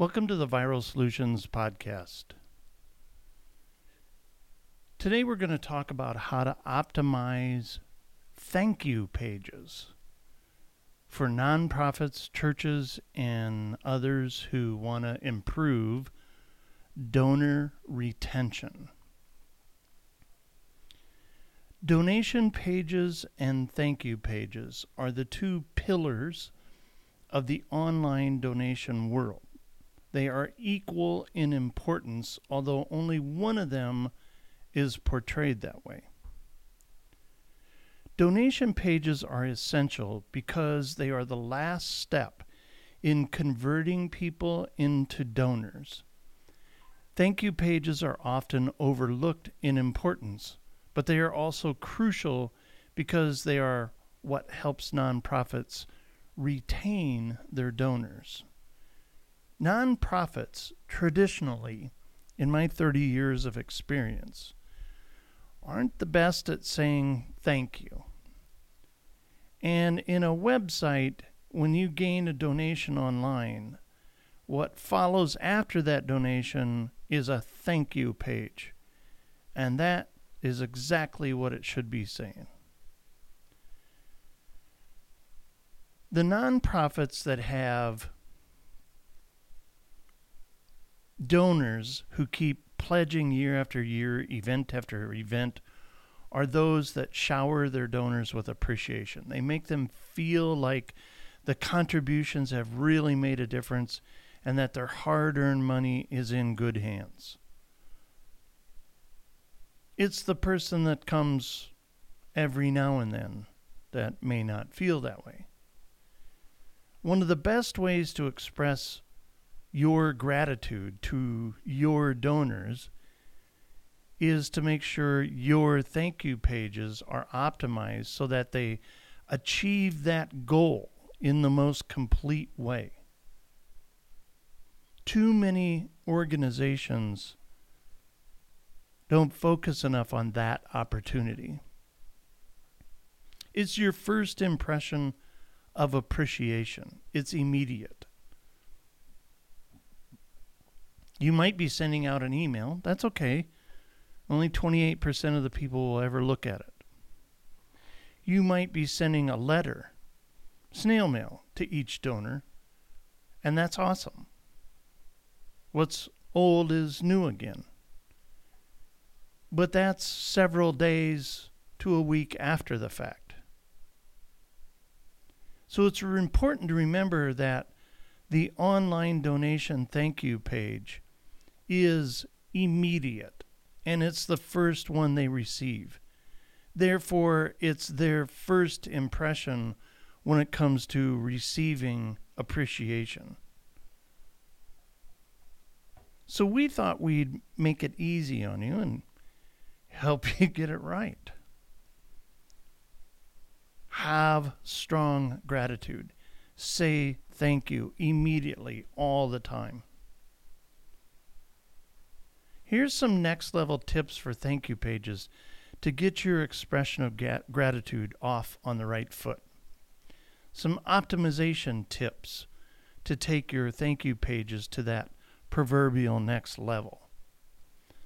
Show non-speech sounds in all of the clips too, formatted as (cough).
Welcome to the Viral Solutions Podcast. Today we're going to talk about how to optimize thank you pages for nonprofits, churches, and others who want to improve donor retention. Donation pages and thank you pages are the two pillars of the online donation world. They are equal in importance, although only one of them is portrayed that way. Donation pages are essential because they are the last step in converting people into donors. Thank you pages are often overlooked in importance but they are also crucial because they are what helps nonprofits retain their donors. Nonprofits, traditionally, in my 30 years of experience, aren't the best at saying thank you. And in a website, when you gain a donation online, what follows after that donation is a thank you page. And that is exactly what it should be saying. The nonprofits that have donors who keep pledging year after year, event after event, are those that shower their donors with appreciation. They make them feel like the contributions have really made a difference and that their hard earned money is in good hands. It's the person that comes every now and then that may not feel that way. One of the best ways to express your gratitude to your donors is to make sure your thank you pages are optimized so that they achieve that goal in the most complete way. Too many organizations don't focus enough on that opportunity. It's your first impression of appreciation, it's immediate. You might be sending out an email. That's okay. Only 28% of the people will ever look at it. You might be sending a letter, snail mail, to each donor, and that's awesome. What's old is new again but that's several days to a week after the fact. So it's important to remember that the online donation thank you page is immediate and it's the first one they receive. Therefore, it's their first impression when it comes to receiving appreciation. So we thought we'd make it easy on you and help (laughs) you get it right. Have strong gratitude. Say thank you immediately, all the time. Here's some next level tips for thank you pages to get your expression of gratitude off on the right foot. Some optimization tips to take your thank you pages to that proverbial next level.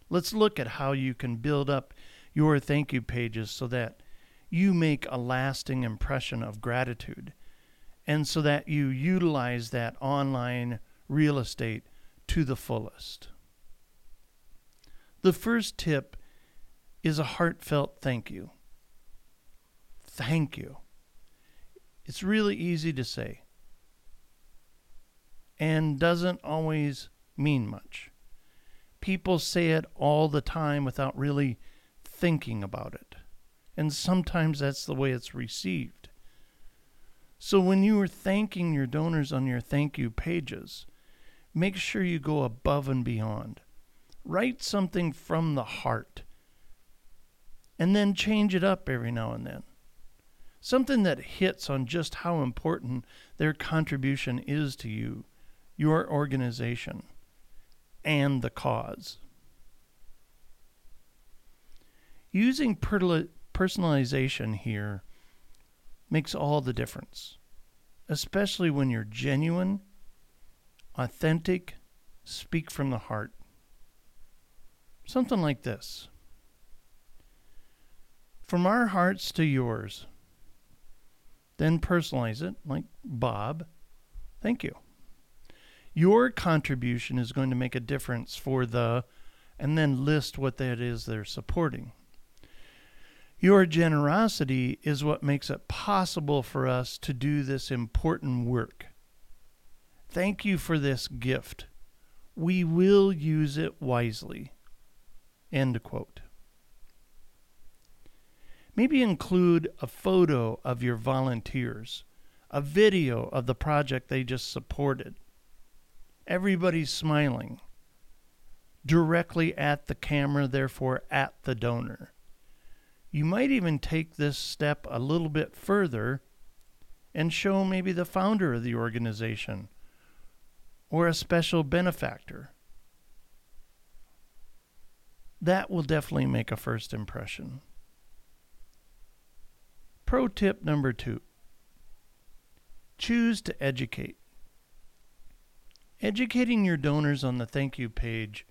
Let's look at how you can build up your thank you pages so that you make a lasting impression of gratitude and so that you utilize that online real estate to the fullest. The first tip is a heartfelt thank you. Thank you. It's really easy to say and doesn't always mean much people say it all the time without really thinking about it. And sometimes that's the way it's received. So when you are thanking your donors on your thank you pages, make sure you go above and beyond. Write something from the heart. And then change it up every now and then. Something that hits on just how important their contribution is to you, your organization and the cause. Using personalization here makes all the difference, especially when you're genuine, authentic, speak from the heart. Something like this From our hearts to yours. Then personalize it like Bob. Thank you. Your contribution is going to make a difference for the, and then list what that is they're supporting. Your generosity is what makes it possible for us to do this important work. Thank you for this gift. We will use it wisely. End quote. Maybe include a photo of your volunteers, a video of the project they just supported. Everybody's smiling directly at the camera, therefore at the donor. You might even take this step a little bit further and show maybe the founder of the organization or a special benefactor. That will definitely make a first impression. Pro tip number two choose to educate. Educating your donors on the thank you page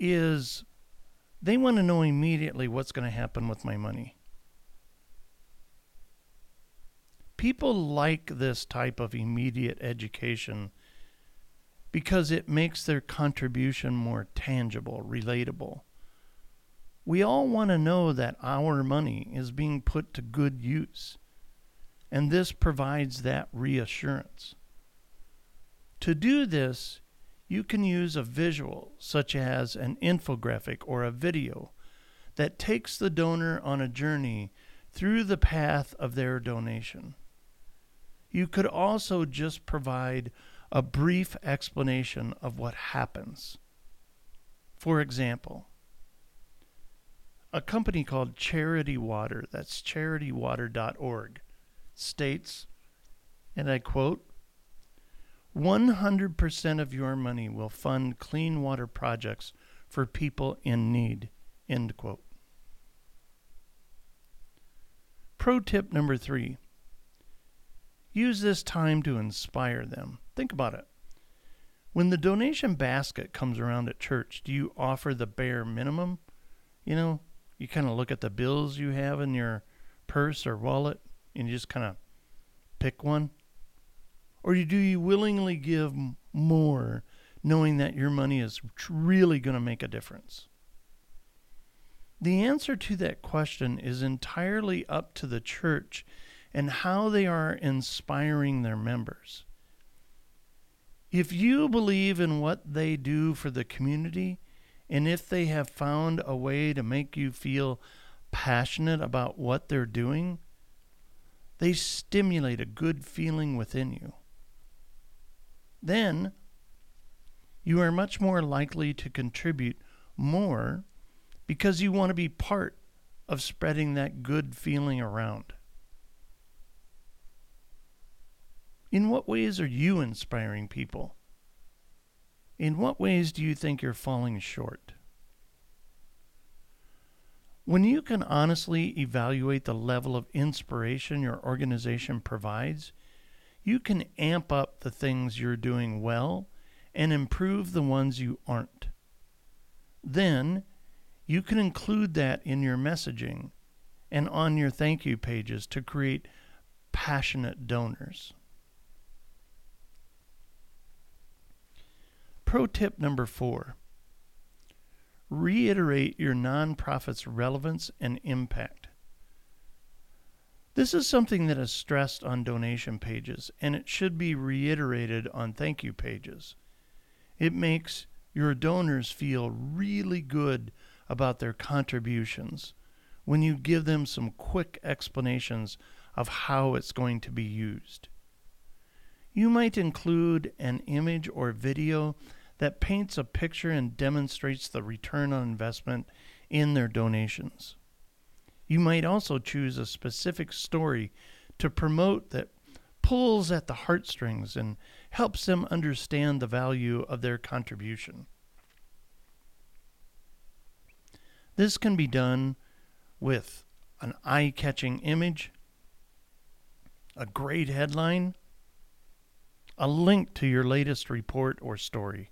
is they want to know immediately what's going to happen with my money. People like this type of immediate education because it makes their contribution more tangible, relatable. We all want to know that our money is being put to good use, and this provides that reassurance. To do this, you can use a visual, such as an infographic or a video, that takes the donor on a journey through the path of their donation. You could also just provide a brief explanation of what happens. For example, a company called Charity Water, that's charitywater.org, states, and I quote, 100% of your money will fund clean water projects for people in need. End quote. Pro tip number three use this time to inspire them. Think about it. When the donation basket comes around at church, do you offer the bare minimum? You know, you kind of look at the bills you have in your purse or wallet and you just kind of pick one or do you willingly give more knowing that your money is really going to make a difference? The answer to that question is entirely up to the church and how they are inspiring their members. If you believe in what they do for the community, and if they have found a way to make you feel passionate about what they're doing, they stimulate a good feeling within you then you are much more likely to contribute more because you want to be part of spreading that good feeling around. In what ways are you inspiring people? In what ways do you think you're falling short? When you can honestly evaluate the level of inspiration your organization provides, you can amp up the things you're doing well and improve the ones you aren't. Then you can include that in your messaging and on your thank you pages to create passionate donors. Pro tip number four reiterate your nonprofit's relevance and impact. This is something that is stressed on donation pages, and it should be reiterated on thank you pages. It makes your donors feel really good about their contributions when you give them some quick explanations of how it's going to be used. You might include an image or video that paints a picture and demonstrates the return on investment in their donations. You might also choose a specific story to promote that pulls at the heartstrings and helps them understand the value of their contribution. This can be done with an eye catching image, a great headline, a link to your latest report or story.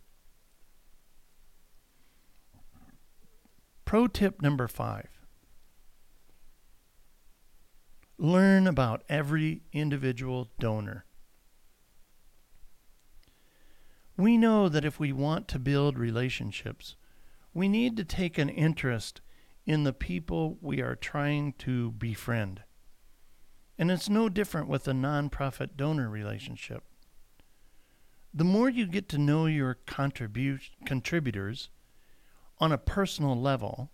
Pro tip number five learn about every individual donor. We know that if we want to build relationships, we need to take an interest in the people we are trying to befriend. And it's no different with a nonprofit donor relationship. The more you get to know your contribu- contributors on a personal level,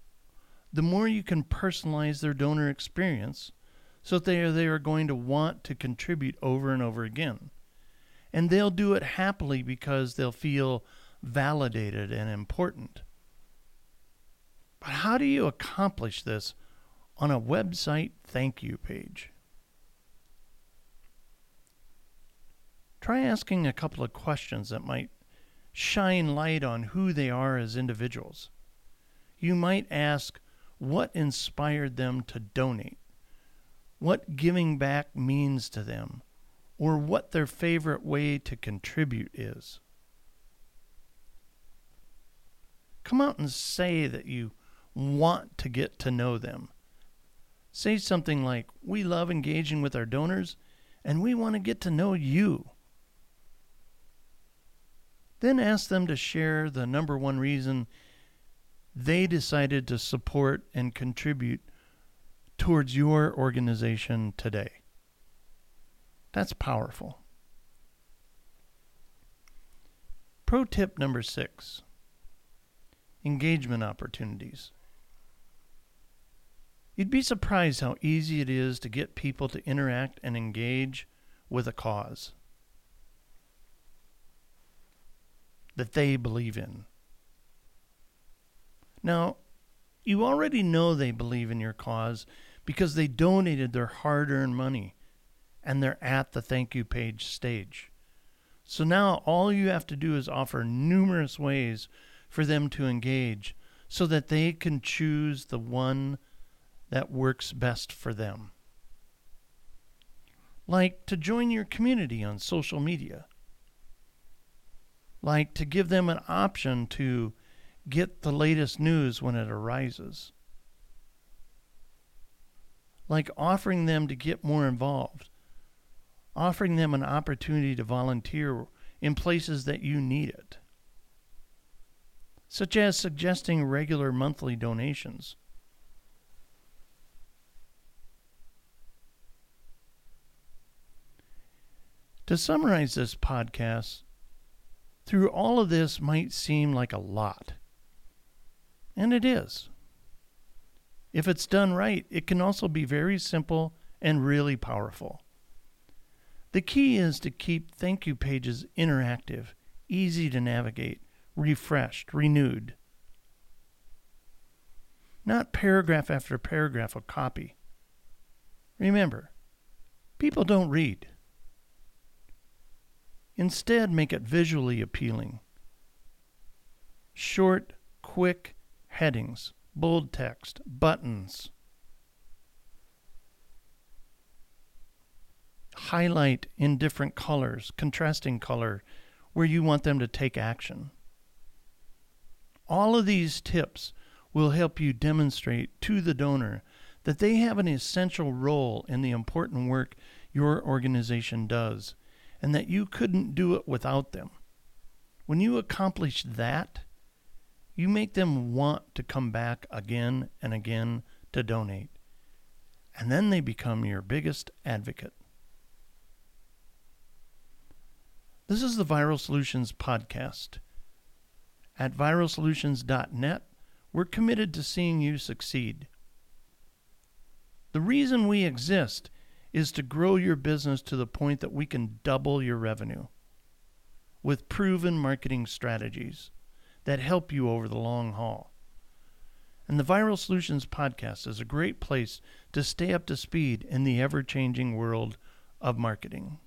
the more you can personalize their donor experience so that they are, they are going to want to contribute over and over again. And they'll do it happily because they'll feel validated and important. But how do you accomplish this on a website thank you page? Try asking a couple of questions that might shine light on who they are as individuals. You might ask what inspired them to donate what giving back means to them, or what their favorite way to contribute is. Come out and say that you want to get to know them. Say something like, We love engaging with our donors, and we want to get to know you. Then ask them to share the number one reason they decided to support and contribute towards your organization today. That's powerful. Pro tip number six engagement opportunities. You'd be surprised how easy it is to get people to interact and engage with a cause that they believe in. Now, you already know they believe in your cause because they donated their hard earned money and they're at the thank you page stage. So now all you have to do is offer numerous ways for them to engage so that they can choose the one that works best for them. Like to join your community on social media. Like to give them an option to get the latest news when it arises. Like offering them to get more involved, offering them an opportunity to volunteer in places that you need it, such as suggesting regular monthly donations. To summarize this podcast, through all of this might seem like a lot. And it is. If it's done right, it can also be very simple and really powerful. The key is to keep thank you pages interactive, easy to navigate, refreshed, renewed. Not paragraph after paragraph of copy. Remember, people don't read. Instead, make it visually appealing. Short, quick, headings, bold text, buttons. Highlight in different colors, contrasting color, where you want them to take action. All of these tips will help you demonstrate to the donor that they have an essential role in the important work your organization does and that you couldn't do it without them. When you accomplish that, you make them want to come back again and again to donate. And then they become your biggest advocate. This is the Viral Solutions Podcast. At viralsolutions.net, we're committed to seeing you succeed. The reason we exist is to grow your business to the point that we can double your revenue with proven marketing strategies that help you over the long haul. And the Viral Solutions podcast is a great place to stay up to speed in the ever changing world of marketing.